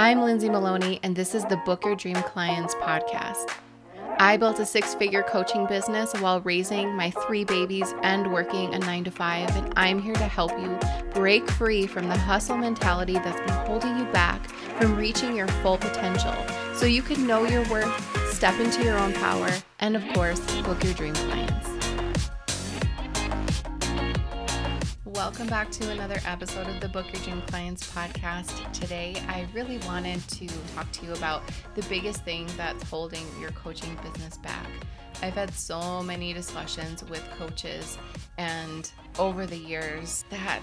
I'm Lindsay Maloney, and this is the Book Your Dream Clients podcast. I built a six figure coaching business while raising my three babies and working a nine to five, and I'm here to help you break free from the hustle mentality that's been holding you back from reaching your full potential so you can know your worth, step into your own power, and of course, book your dream clients. Welcome back to another episode of the Book Your Dream Clients podcast. Today, I really wanted to talk to you about the biggest thing that's holding your coaching business back. I've had so many discussions with coaches and over the years that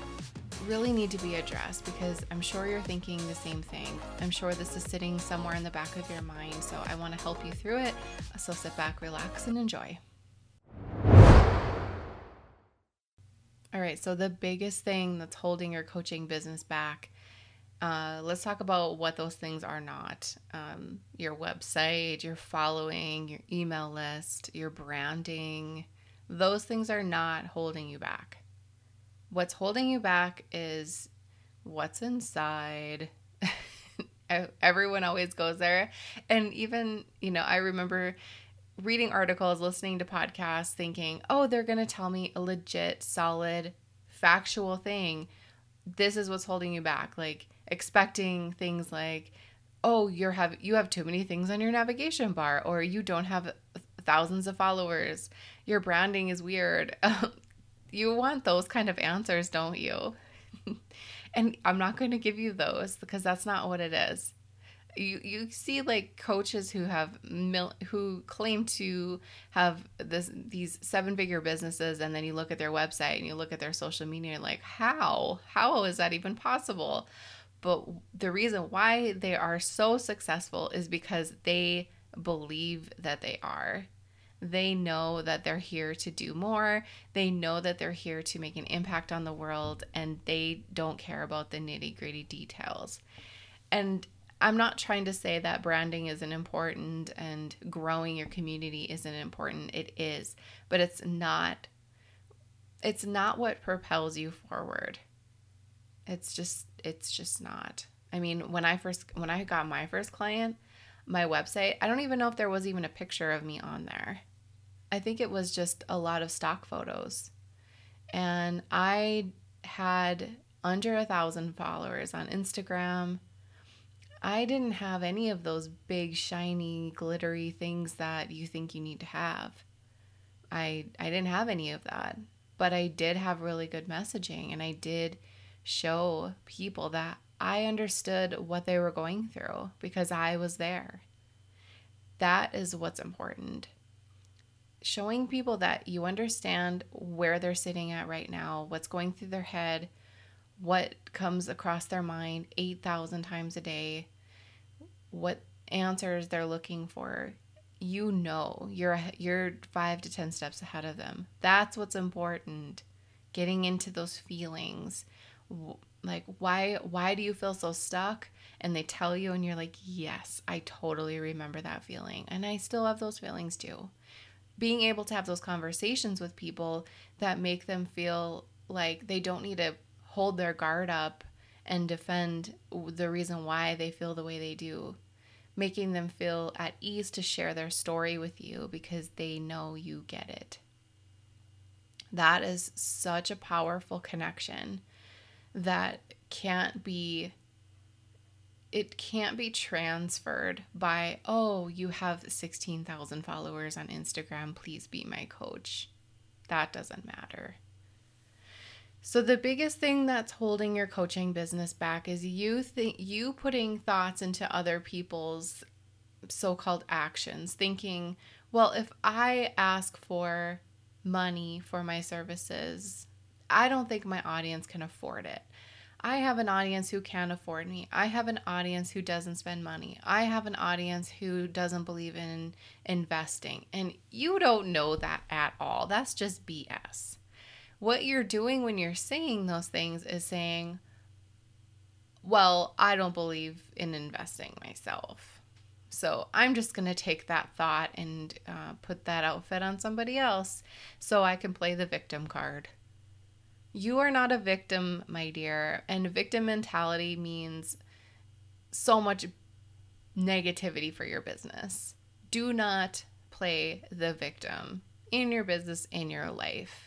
really need to be addressed because I'm sure you're thinking the same thing. I'm sure this is sitting somewhere in the back of your mind, so I want to help you through it. So sit back, relax, and enjoy. All right, so the biggest thing that's holding your coaching business back, uh, let's talk about what those things are not. Um, your website, your following, your email list, your branding, those things are not holding you back. What's holding you back is what's inside. Everyone always goes there. And even, you know, I remember reading articles, listening to podcasts, thinking, oh, they're going to tell me a legit, solid, factual thing. This is what's holding you back. Like expecting things like, oh, you're have you have too many things on your navigation bar, or you don't have thousands of followers. Your branding is weird. you want those kind of answers, don't you? and I'm not going to give you those because that's not what it is you you see like coaches who have mil- who claim to have this these seven figure businesses and then you look at their website and you look at their social media and like how how is that even possible but the reason why they are so successful is because they believe that they are they know that they're here to do more. They know that they're here to make an impact on the world and they don't care about the nitty gritty details. And I'm not trying to say that branding isn't important and growing your community isn't important. It is, but it's not it's not what propels you forward. It's just it's just not. I mean, when I first when I got my first client, my website, I don't even know if there was even a picture of me on there. I think it was just a lot of stock photos. And I had under a thousand followers on Instagram I didn't have any of those big, shiny, glittery things that you think you need to have. I I didn't have any of that, but I did have really good messaging and I did show people that I understood what they were going through because I was there. That is what's important. Showing people that you understand where they're sitting at right now, what's going through their head, what comes across their mind 8,000 times a day, what answers they're looking for. You know, you're you're 5 to 10 steps ahead of them. That's what's important. Getting into those feelings. Like why why do you feel so stuck? And they tell you and you're like, "Yes, I totally remember that feeling." And I still have those feelings too. Being able to have those conversations with people that make them feel like they don't need to hold their guard up and defend the reason why they feel the way they do, making them feel at ease to share their story with you because they know you get it. That is such a powerful connection that can't be it can't be transferred by oh you have 16,000 followers on Instagram. Please be my coach. That doesn't matter so the biggest thing that's holding your coaching business back is you think you putting thoughts into other people's so-called actions, thinking, well, if I ask for money for my services, I don't think my audience can afford it. I have an audience who can't afford me. I have an audience who doesn't spend money. I have an audience who doesn't believe in investing. And you don't know that at all. That's just BS what you're doing when you're saying those things is saying, well, I don't believe in investing myself. So I'm just going to take that thought and uh, put that outfit on somebody else so I can play the victim card. You are not a victim, my dear. And victim mentality means so much negativity for your business. Do not play the victim in your business, in your life.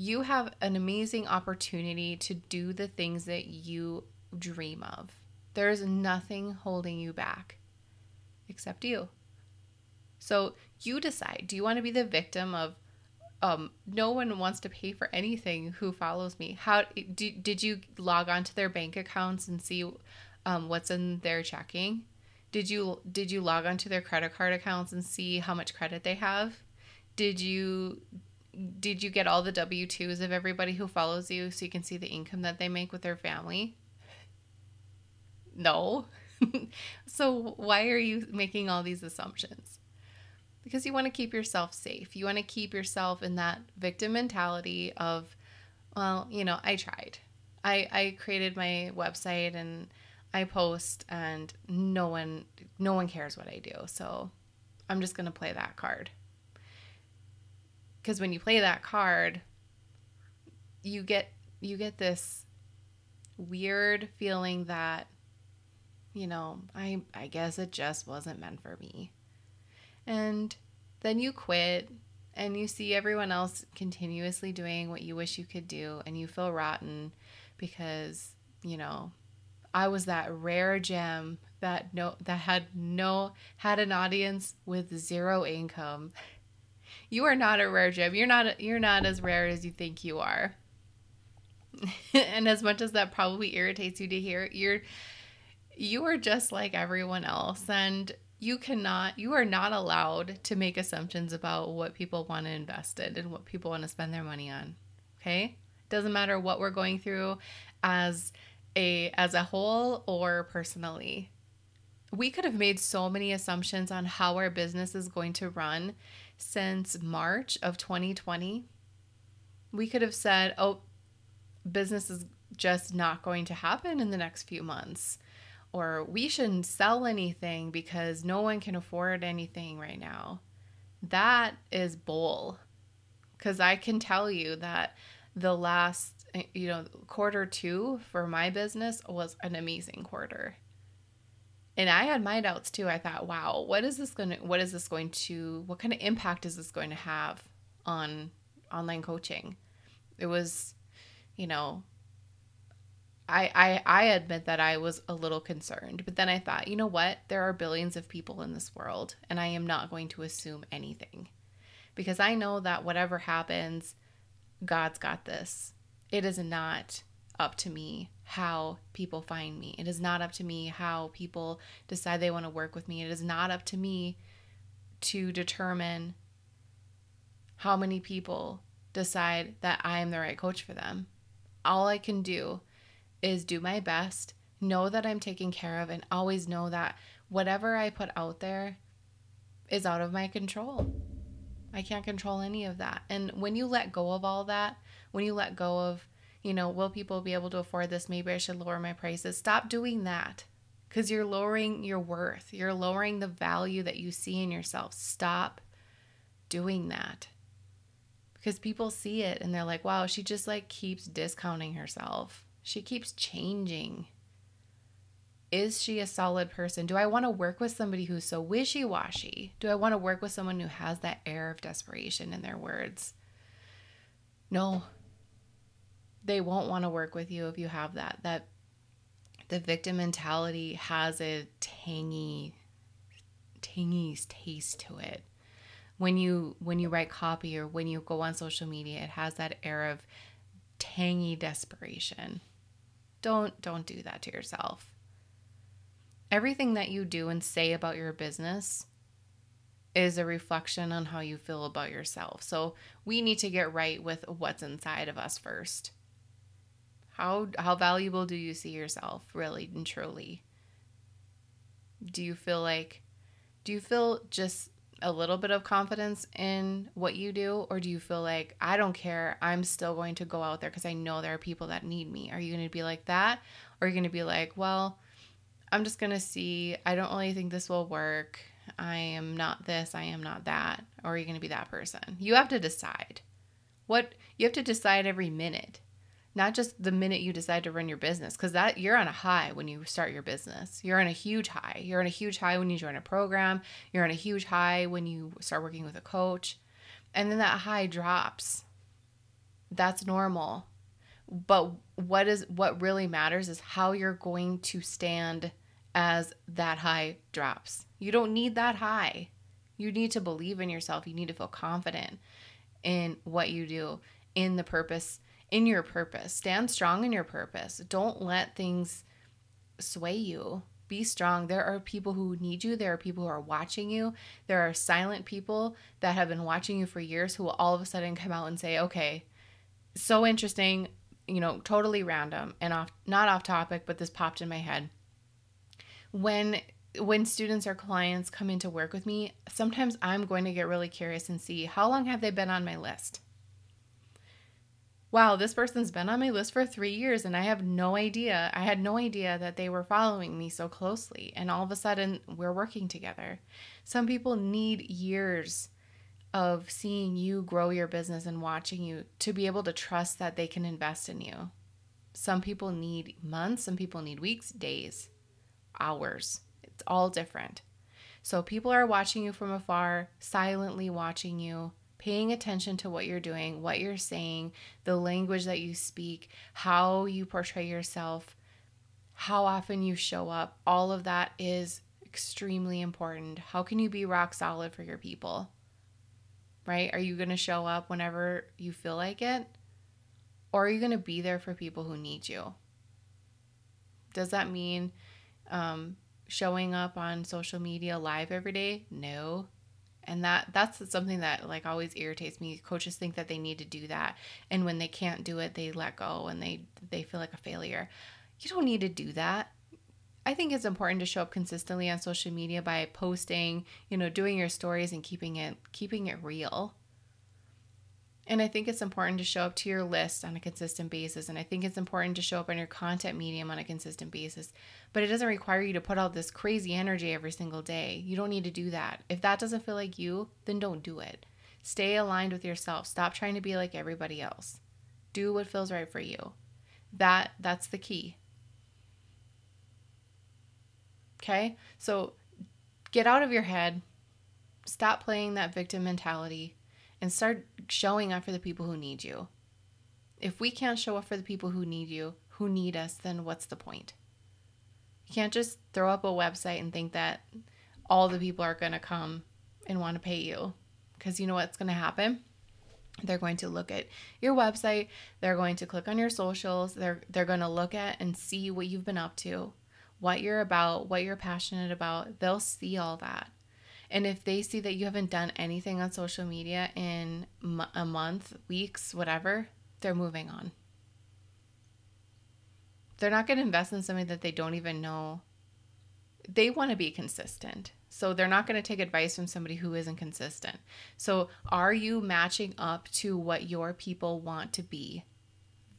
You have an amazing opportunity to do the things that you dream of. There's nothing holding you back except you. So you decide do you want to be the victim of um, no one wants to pay for anything who follows me. How did, did you log on to their bank accounts and see um, what's in their checking? Did you did you log on to their credit card accounts and see how much credit they have? Did you did you get all the W2s of everybody who follows you so you can see the income that they make with their family? No. so why are you making all these assumptions? Because you want to keep yourself safe. You want to keep yourself in that victim mentality of, well, you know, I tried. I, I created my website and I post and no one no one cares what I do. So I'm just going to play that card. Cuz when you play that card, you get you get this weird feeling that you know, I I guess it just wasn't meant for me. And then you quit and you see everyone else continuously doing what you wish you could do and you feel rotten because, you know, I was that rare gem that no that had no had an audience with zero income. You are not a rare gem. You're not you're not as rare as you think you are. and as much as that probably irritates you to hear, you're you are just like everyone else and you cannot you are not allowed to make assumptions about what people want to invest in and what people want to spend their money on. Okay? Doesn't matter what we're going through as a as a whole or personally. We could have made so many assumptions on how our business is going to run since March of 2020. We could have said, "Oh, business is just not going to happen in the next few months." Or we shouldn't sell anything because no one can afford anything right now. That is bull. Cuz I can tell you that the last eh, you know, quarter two for my business was an amazing quarter. And I had my doubts too. I thought, wow, what is this going to, what is this going to, what kind of impact is this going to have on online coaching? It was, you know, I, I, I admit that I was a little concerned, but then I thought, you know what? There are billions of people in this world, and I am not going to assume anything because I know that whatever happens, God's got this. It is not up to me how people find me. It is not up to me how people decide they want to work with me. It is not up to me to determine how many people decide that I am the right coach for them. All I can do is do my best, know that I'm taken care of, and always know that whatever I put out there is out of my control. I can't control any of that. And when you let go of all that, when you let go of, you know, will people be able to afford this? Maybe I should lower my prices. Stop doing that because you're lowering your worth. You're lowering the value that you see in yourself. Stop doing that because people see it and they're like, wow, she just like keeps discounting herself. She keeps changing. Is she a solid person? Do I want to work with somebody who's so wishy washy? Do I want to work with someone who has that air of desperation in their words? No, they won't want to work with you if you have that. That the victim mentality has a tangy tangy taste to it. When you when you write copy or when you go on social media, it has that air of tangy desperation. Don't don't do that to yourself. Everything that you do and say about your business is a reflection on how you feel about yourself. So we need to get right with what's inside of us first. How how valuable do you see yourself really and truly? Do you feel like do you feel just a little bit of confidence in what you do or do you feel like I don't care, I'm still going to go out there because I know there are people that need me? Are you going to be like that or are you going to be like, well, I'm just going to see, I don't really think this will work. I am not this, I am not that. Or are you going to be that person? You have to decide. What you have to decide every minute not just the minute you decide to run your business because that you're on a high when you start your business. You're on a huge high. You're on a huge high when you join a program. You're on a huge high when you start working with a coach. And then that high drops. That's normal. But what is what really matters is how you're going to stand as that high drops. You don't need that high. You need to believe in yourself. You need to feel confident in what you do in the purpose in your purpose. Stand strong in your purpose. Don't let things sway you. Be strong. There are people who need you. There are people who are watching you. There are silent people that have been watching you for years who will all of a sudden come out and say, okay, so interesting, you know, totally random and off, not off topic, but this popped in my head. When when students or clients come in to work with me, sometimes I'm going to get really curious and see how long have they been on my list? Wow, this person's been on my list for three years and I have no idea. I had no idea that they were following me so closely. And all of a sudden, we're working together. Some people need years of seeing you grow your business and watching you to be able to trust that they can invest in you. Some people need months, some people need weeks, days, hours. It's all different. So people are watching you from afar, silently watching you paying attention to what you're doing, what you're saying, the language that you speak, how you portray yourself, how often you show up, all of that is extremely important. How can you be rock solid for your people? Right? Are you going to show up whenever you feel like it? Or are you going to be there for people who need you? Does that mean um, showing up on social media live every day? No, and that that's something that like always irritates me. Coaches think that they need to do that and when they can't do it they let go and they they feel like a failure. You don't need to do that. I think it's important to show up consistently on social media by posting you know doing your stories and keeping it keeping it real and I think it's important to show up to your list on a consistent basis. And I think it's important to show up on your content medium on a consistent basis. But it doesn't require you to put out this crazy energy every single day. You don't need to do that. If that doesn't feel like you, then don't do it. Stay aligned with yourself. Stop trying to be like everybody else. Do what feels right for you. That that's the key. Okay? So get out of your head. Stop playing that victim mentality and start showing up for the people who need you. If we can't show up for the people who need you, who need us, then what's the point? You can't just throw up a website and think that all the people are going to come and want to pay you. Because you know what's going to happen? They're going to look at your website, they're going to click on your socials, they're they're going to look at and see what you've been up to, what you're about, what you're passionate about. They'll see all that. And if they see that you haven't done anything on social media in a month, weeks, whatever, they're moving on. They're not going to invest in something that they don't even know. They want to be consistent. So they're not going to take advice from somebody who isn't consistent. So are you matching up to what your people want to be?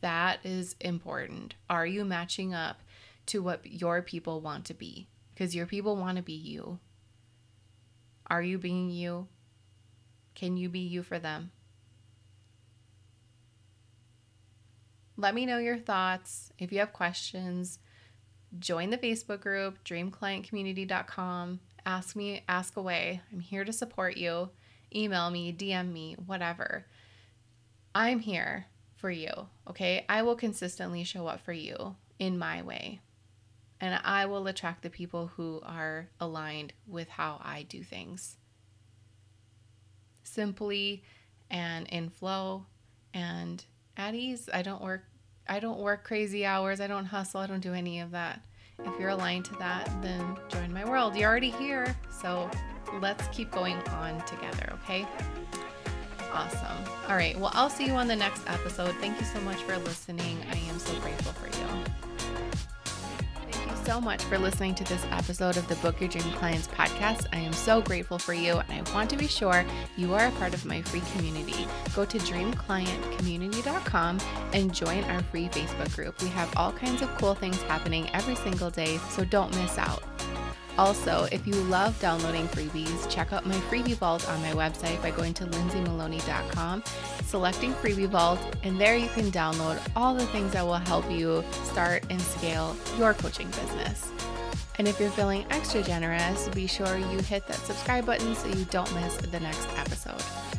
That is important. Are you matching up to what your people want to be? Because your people want to be you. Are you being you? Can you be you for them? Let me know your thoughts. If you have questions, join the Facebook group, dreamclientcommunity.com. Ask me, ask away. I'm here to support you. Email me, DM me, whatever. I'm here for you, okay? I will consistently show up for you in my way and I will attract the people who are aligned with how I do things. Simply and in flow and at ease. I don't work I don't work crazy hours. I don't hustle. I don't do any of that. If you're aligned to that, then join my world. You're already here. So let's keep going on together, okay? Awesome. All right. Well, I'll see you on the next episode. Thank you so much for listening. I am so grateful for you so much for listening to this episode of the Book Your Dream Clients podcast. I am so grateful for you, and I want to be sure you are a part of my free community. Go to dreamclientcommunity.com and join our free Facebook group. We have all kinds of cool things happening every single day, so don't miss out. Also, if you love downloading freebies, check out my freebie vault on my website by going to lindsaymaloney.com, selecting freebie vault, and there you can download all the things that will help you start and scale your coaching business. And if you're feeling extra generous, be sure you hit that subscribe button so you don't miss the next episode.